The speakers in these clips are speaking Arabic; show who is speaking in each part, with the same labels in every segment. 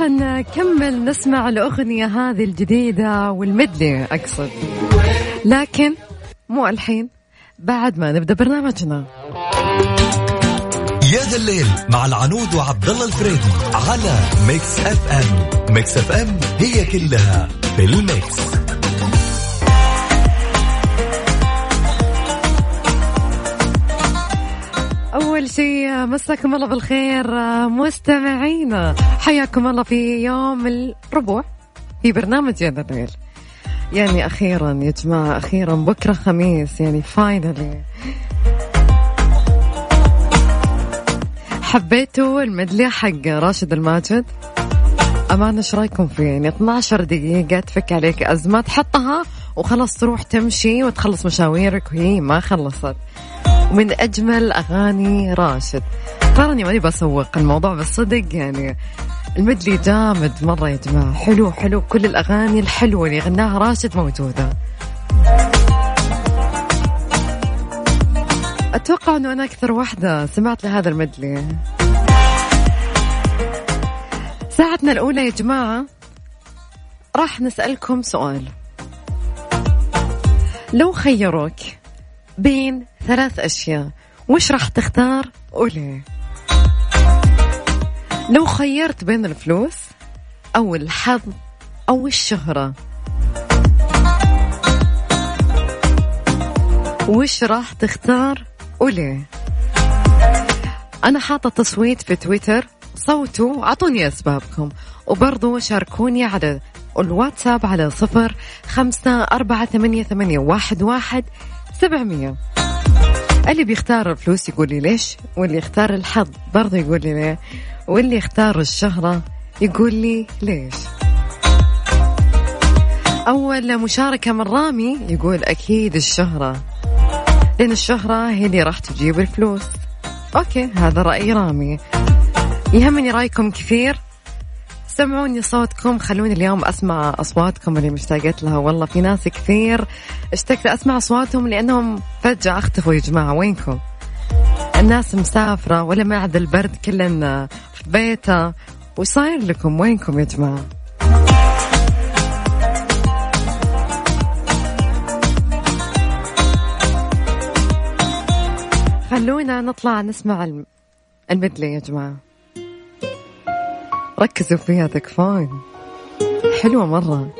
Speaker 1: راح نكمل نسمع الأغنية هذه الجديدة والمدلي أقصد. لكن مو الحين بعد ما نبدأ برنامجنا.
Speaker 2: يا ذا الليل مع العنود وعبد الله الفريدي على Mix FM Mix FM هي كلها في ال
Speaker 1: mix. شيء مساكم الله بالخير مستمعينا. حياكم الله في يوم الربوع في برنامج يا الليل يعني أخيرا يا جماعة أخيرا بكرة خميس يعني فاينلي حبيتوا المدلي حق راشد الماجد؟ أمانة إيش رأيكم فيه؟ يعني 12 دقيقة تفك عليك أزمة تحطها وخلاص تروح تمشي وتخلص مشاويرك وهي ما خلصت. ومن أجمل أغاني راشد. تراني ماني بسوق الموضوع بالصدق يعني المدلي جامد مرة يا جماعة. حلو حلو. كل الأغاني الحلوة اللي غناها راشد موجودة. أتوقع أنه أنا أكثر واحدة سمعت لهذا المدلي. ساعتنا الأولى يا جماعة راح نسألكم سؤال. لو خيروك بين ثلاث أشياء. وش راح تختار؟ وليه لو خيرت بين الفلوس أو الحظ أو الشهرة. وش راح تختار؟ وليه أنا حاطة تصويت في تويتر. صوتوا أعطوني أسبابكم. وبرضو شاركوني على الواتساب على صفر خمسة أربعة ثمانية, ثمانية واحد, واحد سبعمية. اللي بيختار الفلوس يقول لي ليش؟ واللي يختار الحظ برضه يقول لي ليه؟ واللي يختار الشهرة يقول لي ليش؟ أول مشاركة من رامي يقول أكيد الشهرة لأن الشهرة هي اللي راح تجيب الفلوس. أوكي هذا رأي رامي. يهمني رأيكم كثير؟ سمعوني صوتكم خلوني اليوم أسمع أصواتكم اللي مشتاقت لها. والله في ناس كثير اشتقت اسمع أصواتهم لأنهم فجأة أختفوا. يا جماعة وينكم؟ الناس مسافرة ولا معد البرد كلنا في بيته. وش صاير لكم؟ وينكم يا جماعة؟ خلونا نطلع نسمع المدلي يا جماعة. ركزوا فيها تكفون. حلوة مرة.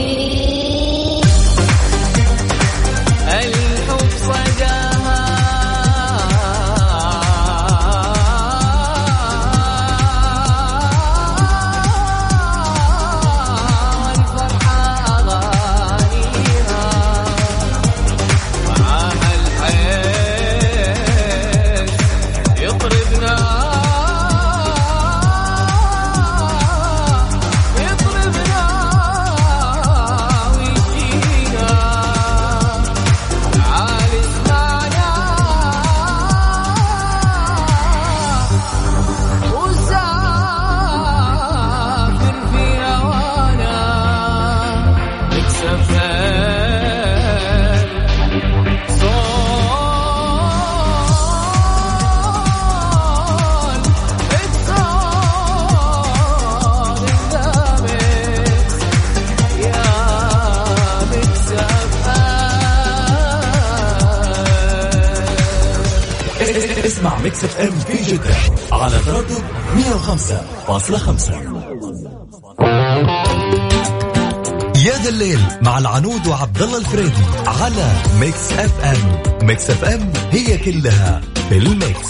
Speaker 2: العنود وعبد الله الفريدي على Mix FM. Mix FM هي كلها في ال mix.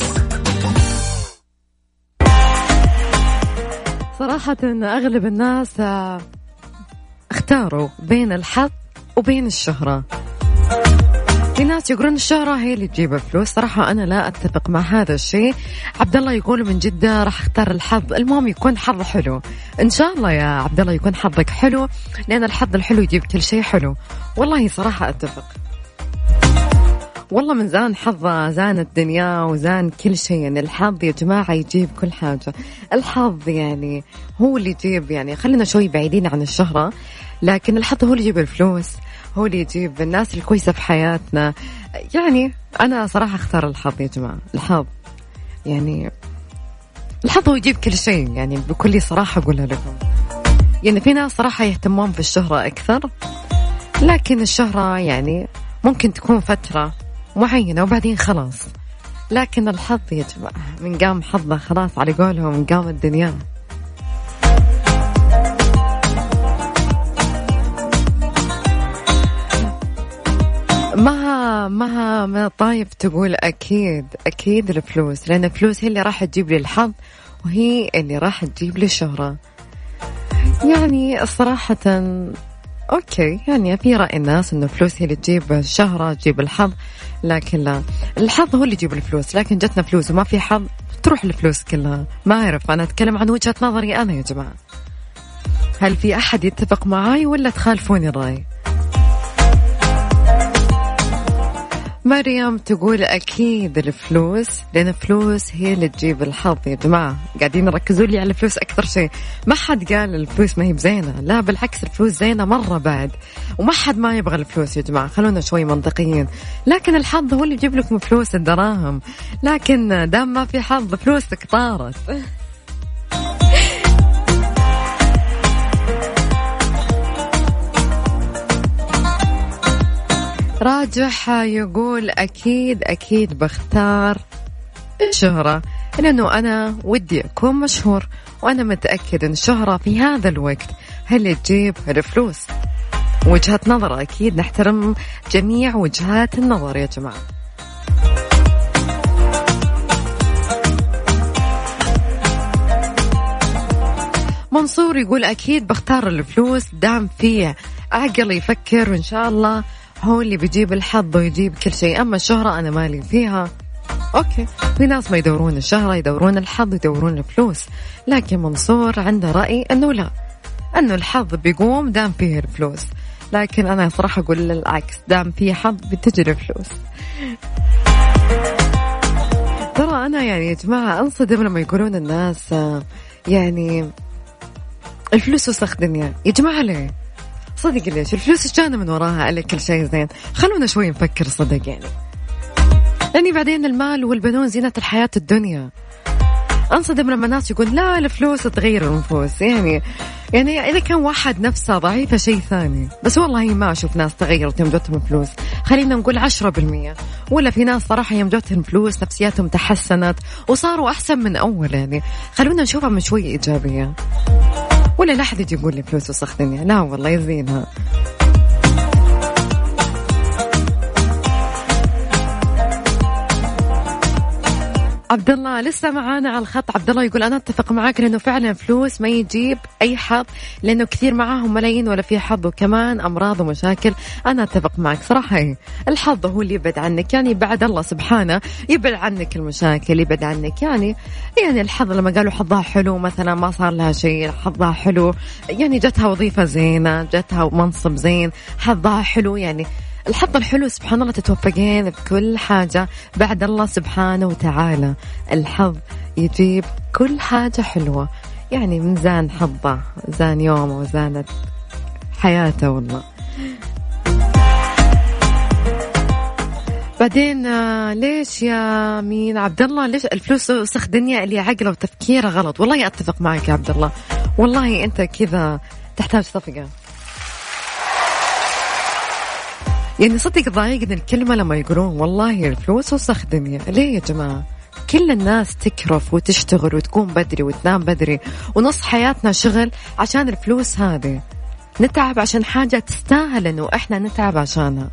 Speaker 1: صراحة أغلب الناس آه، اختاروا بين الحظ وبين الشهرة. في ناس يقولون الشهرة هي اللي تجيب الفلوس صراحة أنا لا أتفق مع هذا الشيء. عبد الله يقول من جدة راح أختار الحظ. المهم يكون حظ حلو. إن شاء الله يا عبد الله يكون حظك حلو لأن الحظ الحلو يجيب كل شيء حلو. والله صراحة أتفق. والله من زان حظه زان الدنيا وزان كل شيء. يعني الحظ يا جماعة يجيب كل حاجة. الحظ يعني هو اللي يجيب يعني خلينا شوي بعيدين عن الشهرة لكن الحظ هو اللي يجيب الفلوس. هو اللي يجيب الناس الكويسة في حياتنا. يعني أنا صراحة أختار الحظ يا جماعة الحظ. يعني الحظ هو يجيب كل شيء يعني بكل صراحة أقولها لكم. يعني في ناس صراحة يهتمون بالشهرة أكثر لكن الشهرة يعني ممكن تكون فترة معينة وبعدين خلاص. لكن الحظ يا جماعة من قام حظه خلاص على قولهم قام الدنيا. مها مها طايف تقول أكيد أكيد الفلوس لأن الفلوس هي اللي راح تجيب لي الحظ وهي اللي راح تجيب لي الشهرة. يعني صراحة أوكي يعني في رأي الناس إنه الفلوس هي اللي تجيب الشهرة تجيب الحظ لكن لا. الحظ هو اللي يجيب الفلوس لكن جتنا فلوس وما في حظ تروح الفلوس كلها. ما أعرف أنا أتكلم عن وجهة نظري أنا يا جماعة. هل في أحد يتفق معاي ولا تخالفوني الرأي؟ مريم تقول أكيد الفلوس لأن الفلوس هي اللي تجيب الحظ يا جماعة. قاعدين يركزوا لي على الفلوس أكثر شيء. ما حد قال الفلوس ما هي بزينة. لا بالعكس الفلوس زينة مرة بعد. وما حد ما يبغى الفلوس يا جماعة. خلونا شوي منطقيين. لكن الحظ هو اللي يجيب لكم فلوس الدراهم. لكن دام ما في حظ فلوسك طارت. راجح يقول أكيد أكيد بختار الشهرة لأنه أنا ودي أكون مشهور وأنا متأكد أن الشهرة في هذا الوقت اللي تجيب الفلوس. وجهة نظر أكيد نحترم جميع وجهات النظر يا جماعة. منصور يقول أكيد بختار الفلوس دام فيه عقل يفكر وإن شاء الله هو اللي بيجيب الحظ ويجيب كل شيء. أما الشهرة أنا مالي فيها. أوكي. في ناس ما يدورون الشهرة يدورون الحظ يدورون الفلوس. لكن منصور عنده رأي أنه لا. أنه الحظ بيقوم دام فيه الفلوس. لكن أنا صراحة أقول العكس دام فيه حظ بتجري فلوس ترى أنا يعني يا جماعة أنصدم لما يقولون الناس يعني الفلوس وسخ دنيا. يا جماعة ليه؟ صدق ليش الفلوس إيش جانا من وراها على كل شيء زين. خلونا شوي نفكر صدق يعني. لاني بعدين المال والبنون زينة الحياة الدنيا. أنصدم لما الناس يقول لا الفلوس تغير النفوس. يعني يعني إذا كان واحد نفسه ضعيفة شيء ثاني. بس والله ما أشوف ناس تغيرت يوم جتهم فلوس. خلينا نقول عشرة بالمية. ولا في ناس صراحة يوم جتهم فلوس نفسياتهم تحسنت وصاروا أحسن من أول يعني. خلونا نشوفها من شوي إيجابية. ولا لا أحد يجي يقول لي فلوس وسخ دنيا لا والله يزينها عبد الله لسه معانا على الخط. عبد الله يقول أنا أتفق معاك لأنه فعلا فلوس ما يجيب أي حظ لأنه كثير معاهم ملايين ولا في حظ وكمان أمراض ومشاكل. أنا أتفق معك صراحة. الحظ هو اللي يبعد عنك يعني بعد الله سبحانه يبعد عنك المشاكل يبعد عنك. يعني يعني الحظ لما قالوا حظها حلو مثلا ما صار لها شيء حظها حلو يعني جتها وظيفة زينة جتها منصب زين حظها حلو. يعني الحظ الحلو سبحان الله تتوفقين بكل حاجة بعد الله سبحانه وتعالى. الحظ يجيب كل حاجة حلوة. يعني من زان حظه زان يومه وزانت حياته والله. بعدين آه، ليش يا مين؟ عبد الله ليش الفلوس وسخ دنيا اللي عقله وتفكيره غلط؟ والله أتفق معك يا عبد الله والله أنت كذا تحتاج صفقة. يعني صدق ضايقني الكلمة لما يقولون والله الفلوس وسخ دنيا ليه يا جماعة؟ كل الناس تكرف وتشتغل وتقوم بدري وتنام بدري ونص حياتنا شغل عشان الفلوس هذه. نتعب عشان حاجة تستاهل إنه إحنا نتعب عشانها.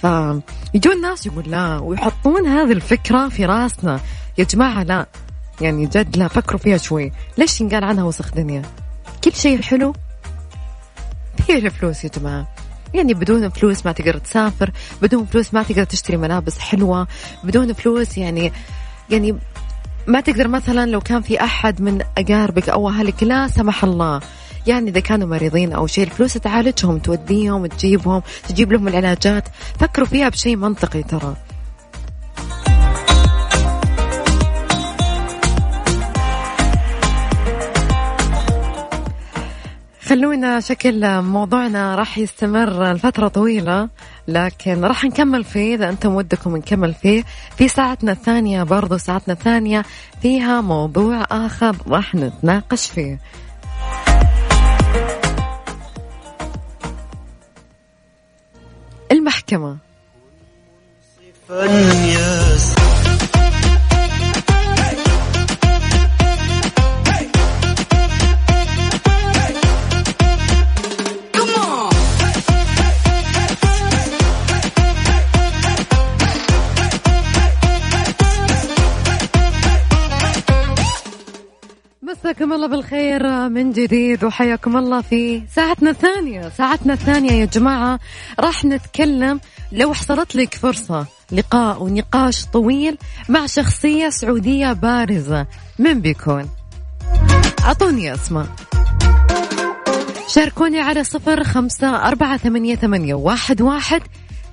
Speaker 1: فيجون الناس يقول لا ويحطون هذه الفكرة في راسنا. يا جماعة لا يعني جد لا فكروا فيها شوي. ليش ينقال عنها وسخ دنيا كل شيء حلو. فيه الفلوس يا جماعة. يعني بدون فلوس ما تقدر تسافر بدون فلوس ما تقدر تشتري ملابس حلوة بدون فلوس يعني يعني ما تقدر مثلا لو كان في أحد من أقاربك أو أهلك لا سمح الله. يعني إذا كانوا مريضين أو شيء الفلوس تعالجهم توديهم تجيبهم تجيب لهم العلاجات. فكروا فيها بشيء منطقي ترى. خلونا شكل موضوعنا راح يستمر لفترة طويلة لكن راح نكمل فيه إذا أنتم ودكم نكمل فيه. في ساعتنا الثانية برضو ساعتنا الثانية فيها موضوع آخر راح نتناقش فيه. المحكمة. بالخير من جديد وحياكم الله في ساعتنا الثانية. ساعتنا الثانية يا جماعة راح نتكلم لو حصلت لك فرصة لقاء ونقاش طويل مع شخصية سعودية بارزة. من بيكون؟ أعطوني أسماء شاركوني على صفر خمسة أربعة ثمانية, ثمانية واحد, واحد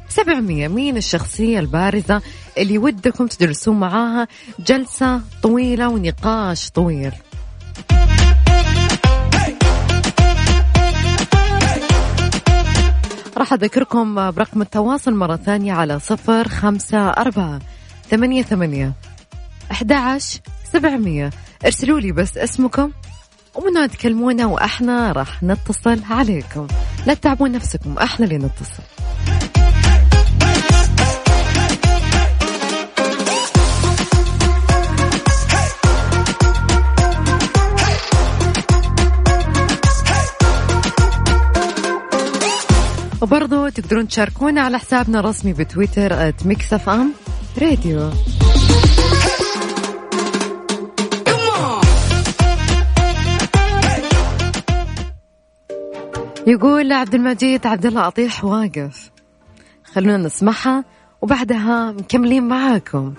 Speaker 1: سبعمية. مين الشخصية البارزة اللي ودكم تجلسون معاها جلسة طويلة ونقاش طويل؟ راح أذكركم برقم التواصل مرة ثانية على صفر خمسة أربعة ثمانية ثمانية أحد سبعمية. ارسلوا لي بس اسمكم ومنها تكلمونا وإحنا راح نتصل عليكم. لا تتعبون نفسكم إحنا اللي نتصل. وبرضو تقدرون تشاركونا على حسابنا الرسمي بتويتر @Mix FM Radio يقول عبد المجيد عبد الله أطيح واقف. خلونا نسمعها وبعدها مكملين معاكم.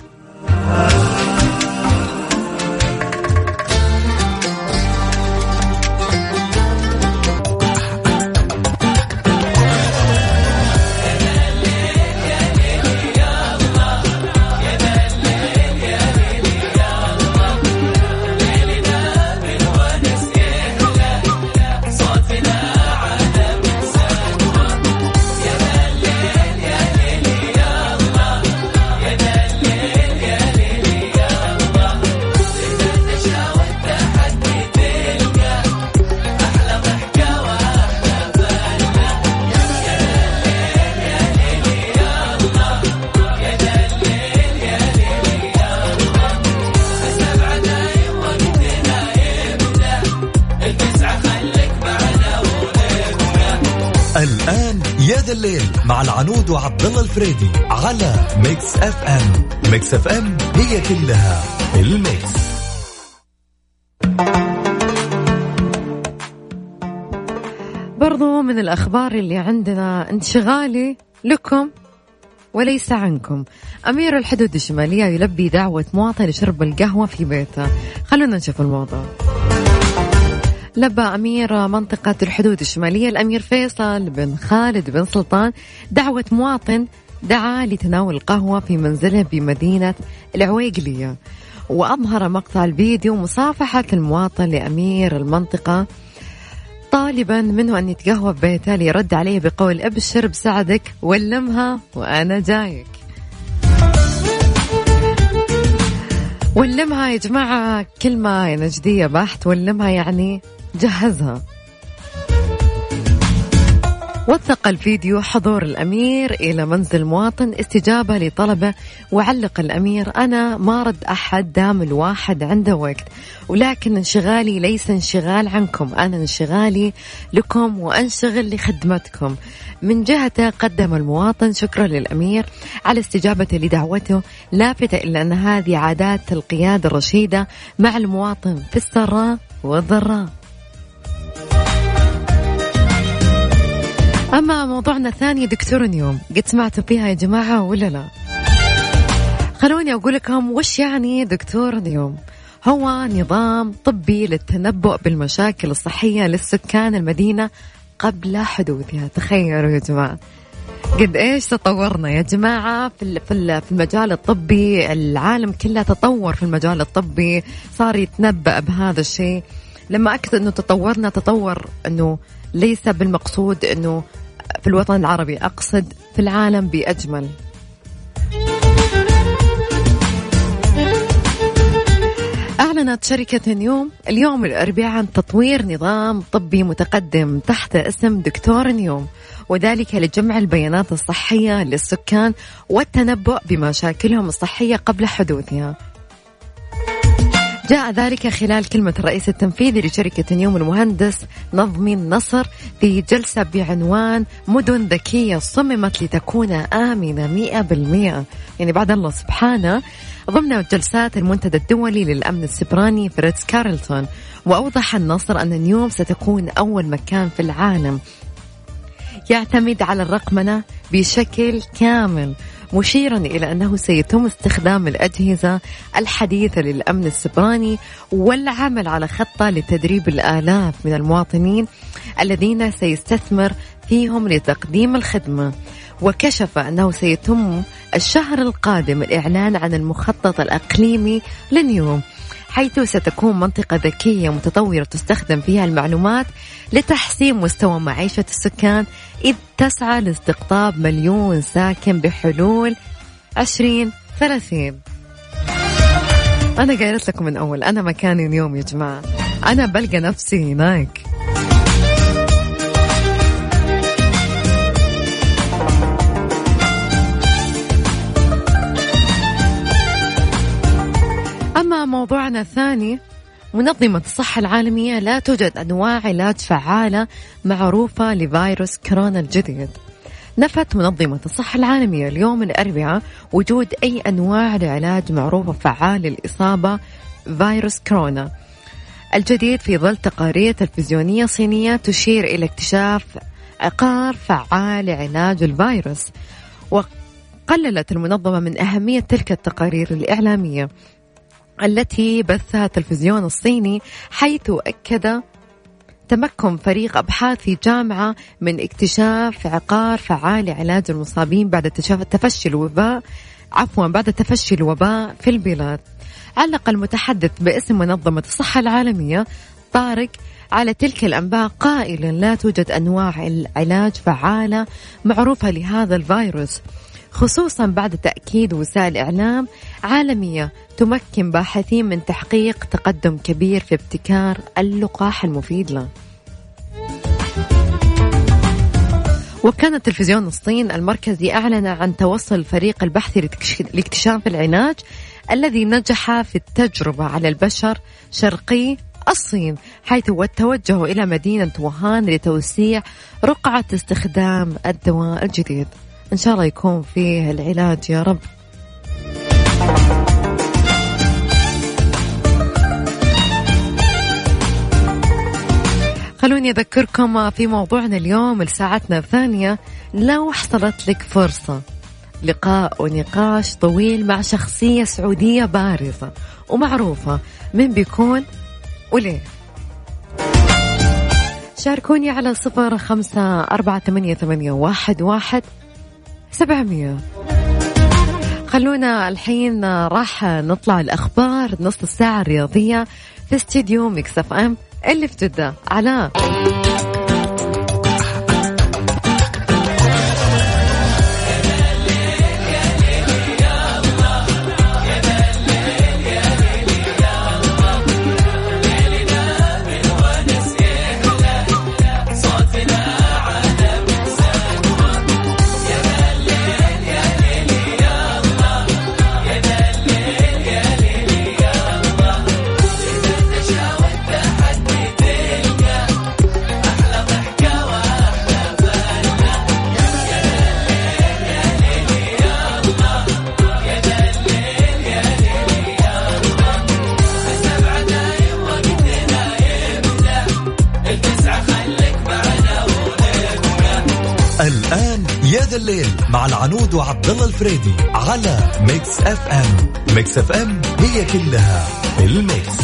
Speaker 2: مع العنود وعبد الله الفريدي على Mix FM Mix FM هي كلها ال mix.
Speaker 1: برضو من الأخبار اللي عندنا انشغالي لكم وليس عنكم. أمير الحدود الشمالية يلبي دعوة مواطن لشرب القهوة في بيته. خلونا نشوف الموضوع. لبى أمير منطقة الحدود الشمالية الأمير فيصل بن خالد بن سلطان دعوة مواطن دعا لتناول القهوة في منزله بمدينة العويقلية. وأظهر مقطع الفيديو مصافحة المواطن لأمير المنطقة طالبا منه أن يتقهوى ببيته ليرد عليه بقول أبشر بسعدك ولمها وأنا جايك ولمها يا جماعة كلمة نجدية بحت ولمها يعني جهزها. وثق الفيديو حضور الأمير إلى منزل مواطن استجابة لطلبه. وعلق الأمير أنا ما رد أحد دام الواحد عنده وقت. ولكن انشغالي ليس انشغال عنكم. أنا انشغالي لكم وأنشغل لخدمتكم. من جهته قدم المواطن شكرا للأمير على استجابته لدعوته. لافتة إلا أن هذه عادات القيادة الرشيدة مع المواطن في السراء والضراء. أما موضوعنا الثاني دكتور اليوم قد سمعتوا فيها يا جماعة ولا لا؟ خلوني أقول لكم وش يعني دكتور اليوم؟ هو نظام طبي للتنبؤ بالمشاكل الصحية للسكان المدينة قبل حدوثها. تخيلوا يا جماعة. قد إيش تطورنا يا جماعة في في المجال الطبي؟ العالم كله تطور في المجال الطبي صار يتنبأ بهذا الشيء. لما أكد إنه تطورنا تطور إنه ليس بالمقصود إنه في الوطن العربي أقصد في العالم بأجمل. أعلنت شركة نيوم اليوم الأربعاء عن تطوير نظام طبي متقدم تحت اسم دكتور نيوم وذلك لجمع البيانات الصحية للسكان والتنبؤ بمشاكلهم الصحية قبل حدوثها. جاء ذلك خلال كلمة الرئيس التنفيذي لشركة نيوم المهندس نظمي النصر في جلسة بعنوان مدن ذكية صممت لتكون آمنة مئة بالمئة. يعني بعد الله سبحانه ضمن جلسات المنتدى الدولي للأمن السبراني في كارلتون وأوضح النصر أن نيوم ستكون أول مكان في العالم يعتمد على الرقمنة بشكل كامل. مشيرا إلى أنه سيتم استخدام الأجهزة الحديثة للأمن السبراني والعمل على خطة لتدريب الآلاف من المواطنين الذين سيستثمر فيهم لتقديم الخدمة. وكشف أنه سيتم الشهر القادم الإعلان عن المخطط الأقليمي لنيوم حيث ستكون منطقة ذكية متطورة تستخدم فيها المعلومات لتحسين مستوى معيشة السكان إذ تسعى لاستقطاب مليون ساكن بحلول 2030 أنا قايلت لكم من أول أنا مكاني اليوم يا جماعة. أنا بلقى نفسي هناك. موضوعنا الثاني منظمة الصحة العالمية لا توجد أنواع علاج فعالة معروفة لفيروس كورونا الجديد. نفت منظمة الصحة العالمية اليوم الأربعاء وجود أي أنواع لعلاج معروفة فعال للإصابة فيروس كورونا. الجديد في ظل تقارير تلفزيونية صينية تشير إلى اكتشاف عقار فعال لعلاج الفيروس وقللت المنظمة من أهمية تلك التقارير الإعلامية. التي بثها التلفزيون الصيني حيث أكد تمكن فريق أبحاث في جامعة من اكتشاف عقار فعال لعلاج المصابين بعد تفشي الوباء عفوا بعد تفشي الوباء في البلاد. علق المتحدث باسم منظمة الصحة العالمية طارق على تلك الأنباء قائلا لا توجد أنواع العلاج فعالة معروفة لهذا الفيروس. خصوصا بعد تأكيد وسائل إعلام عالمية تمكن باحثين من تحقيق تقدم كبير في ابتكار اللقاح المفيد له. وكان تلفزيون الصين المركزي أعلن عن توصل الفريق البحثي لاكتشاف العلاج الذي نجح في التجربة على البشر شرقي الصين حيث توجهوا إلى مدينة ووهان لتوسيع رقعة استخدام الدواء الجديد. إن شاء الله يكون فيه العلاج يا رب. خلوني أذكركم في موضوعنا اليوم لساعتنا الثانية لو حصلت لك فرصة لقاء ونقاش طويل مع شخصية سعودية بارزة ومعروفة من بيكون وليه؟ شاركوني على صفر خمسة أربعة ثمانية, ثمانية واحد, واحد سبعمية. خلونا الحين راح نطلع الأخبار نص الساعة الرياضية في استديو Mix FM اللي في جدة. علاء
Speaker 2: وعبد الله الفريدي على Mix FM. Mix FM هي كلها ال
Speaker 1: mix.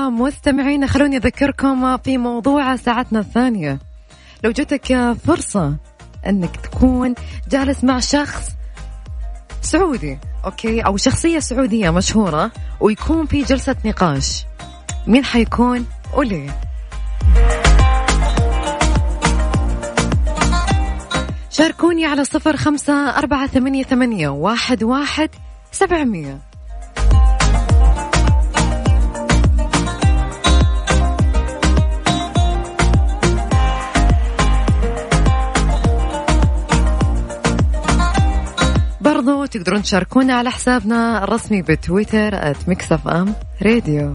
Speaker 1: معاكم مستمعين خلوني أذكركم في موضوع ساعتنا الثانية. لو جتك فرصة أنك تكون جالس مع شخص سعودي أوكي؟ أو شخصية سعودية مشهورة ويكون في جلسة نقاش مين حيكون؟ وليه شاركوني على صفر خمسة أربعة ثمانية ثمانية واحد واحد سبعمية. تقدرون تشاركونا على حسابنا الرسمي بتويتر @Mix FM Radio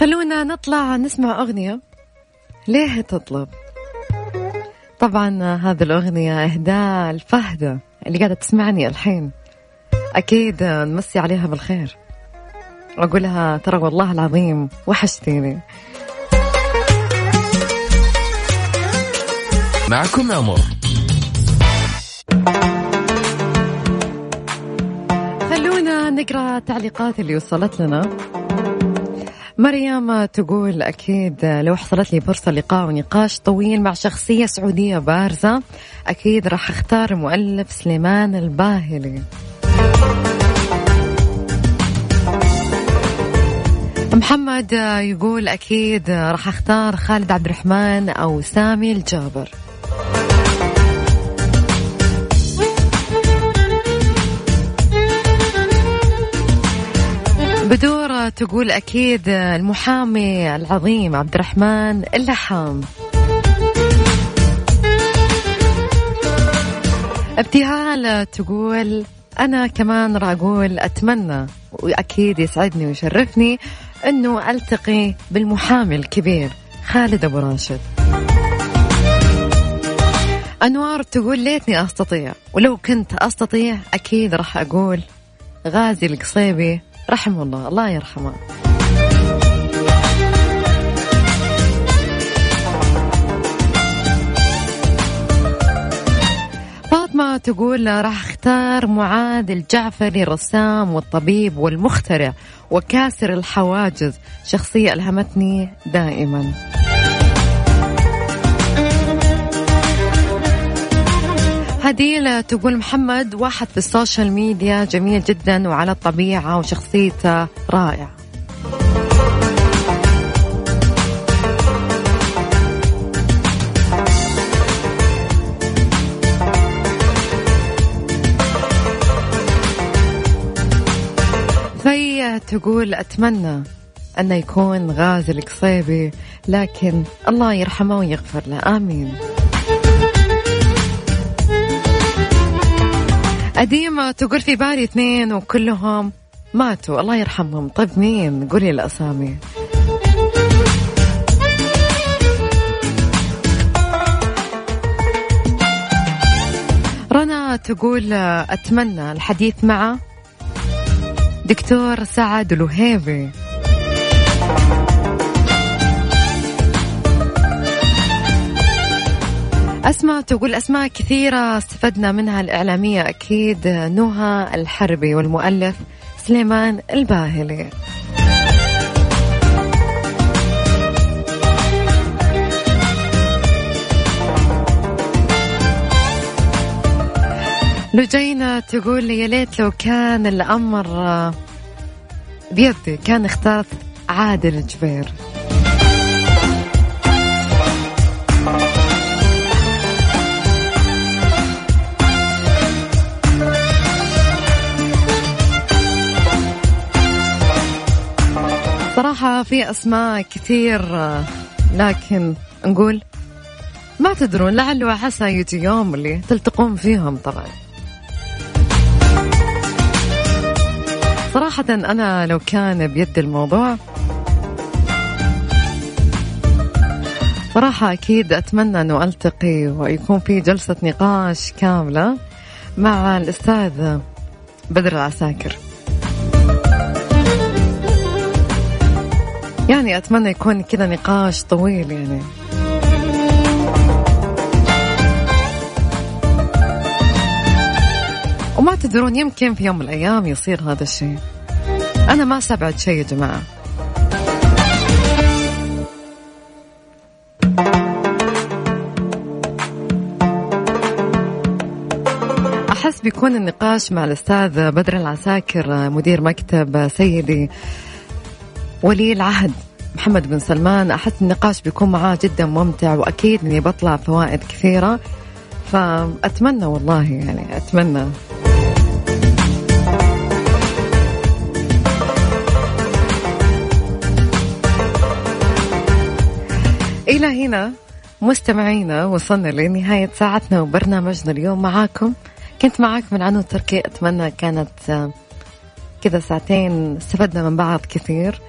Speaker 1: خلونا نطلع نسمع أغنية. ليه تطلب؟ طبعا هذه الأغنية إهداء الفهدة اللي قاعدة تسمعني الحين. أكيد نمسي عليها بالخير. واقول لها ترى والله العظيم وحشتيني.
Speaker 2: معكم عمر.
Speaker 1: خلونا نقرأ التعليقات اللي وصلت لنا. مريم تقول أكيد لو حصلت لي فرصة لقاء ونقاش طويل مع شخصية سعودية بارزة أكيد راح أختار المؤلف سليمان الباهلي. محمد يقول أكيد راح أختار خالد عبد الرحمن أو سامي الجابر. بدور تقول أكيد المحامي العظيم عبد الرحمن اللحام. ابتهال تقول أنا كمان راح أقول أتمنى وأكيد يسعدني ويشرفني أنه ألتقي بالمحامي الكبير خالد أبو راشد. أنوار تقول ليتني أستطيع ولو كنت أستطيع أكيد راح أقول غازي القصيبي رحمه الله. الله يرحمه. فاطمة تقول راح أختار معاذ الجعفري الرسام والطبيب والمخترع وكاسر الحواجز. شخصية ألهمتني دائما. هديل تقول محمد واحد في السوشيال ميديا جميل جدا وعلى الطبيعة وشخصيته رائعة تقول أتمنى أنه يكون غازي القصيبي لكن الله يرحمه ويغفر له. آمين. أديمة تقول في بالي اثنين وكلهم ماتوا. الله يرحمهم. طيب مين؟ قولي الأسامي. رنا تقول أتمنى الحديث مع دكتور سعد الوهيبي. أسماء تقول أسماء كثيرة استفدنا منها الإعلامية أكيد نهى الحربي والمؤلف سليمان الباهلي. لجينا تقول يا ليت لو كان الأمر بيدي كان اخترت عادل الجبير. صراحة في أسماء كثير لكن نقول ما تدرون لعل وعسى يجي يوم اللي تلتقون فيهم طبعا. صراحة أنا لو كان بيد الموضوع صراحة أكيد أتمنى أنه ألتقي ويكون في جلسة نقاش كاملة مع الأستاذ بدر العساكر. يعني أتمنى يكون كذا نقاش طويل يعني. وما تدرون يمكن في يوم من الأيام يصير هذا الشيء. أنا ما سبعد شيء يا جماعة. أحس بيكون النقاش مع الأستاذ بدر العساكر مدير مكتب سيدي ولي العهد محمد بن سلمان أحس النقاش بيكون معاه جدا ممتع وأكيد إني بطلع فوائد كثيرة. فأتمنى والله يعني أتمنى. إلى هنا مستمعينا وصلنا لنهاية ساعتنا وبرنامجنا اليوم معاكم. كنت معاك من عنو تركي أتمنى كانت كذا ساعتين استفدنا من بعض كثير.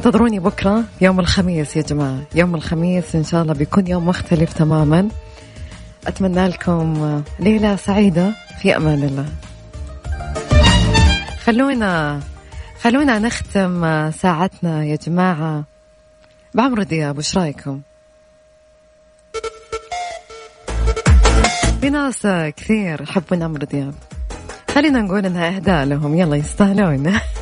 Speaker 1: انتظروني بكرة يوم الخميس يا جماعة. يوم الخميس إن شاء الله بيكون يوم مختلف تماما. أتمنى لكم ليلة سعيدة في أمان الله. خلونا خلونا نختم ساعتنا يا جماعة. بعمرو دياب وش رأيكم؟ في ناس كثير يحبون عمرو دياب. خلينا نقول إنها إهداء لهم. يلا يستاهلون.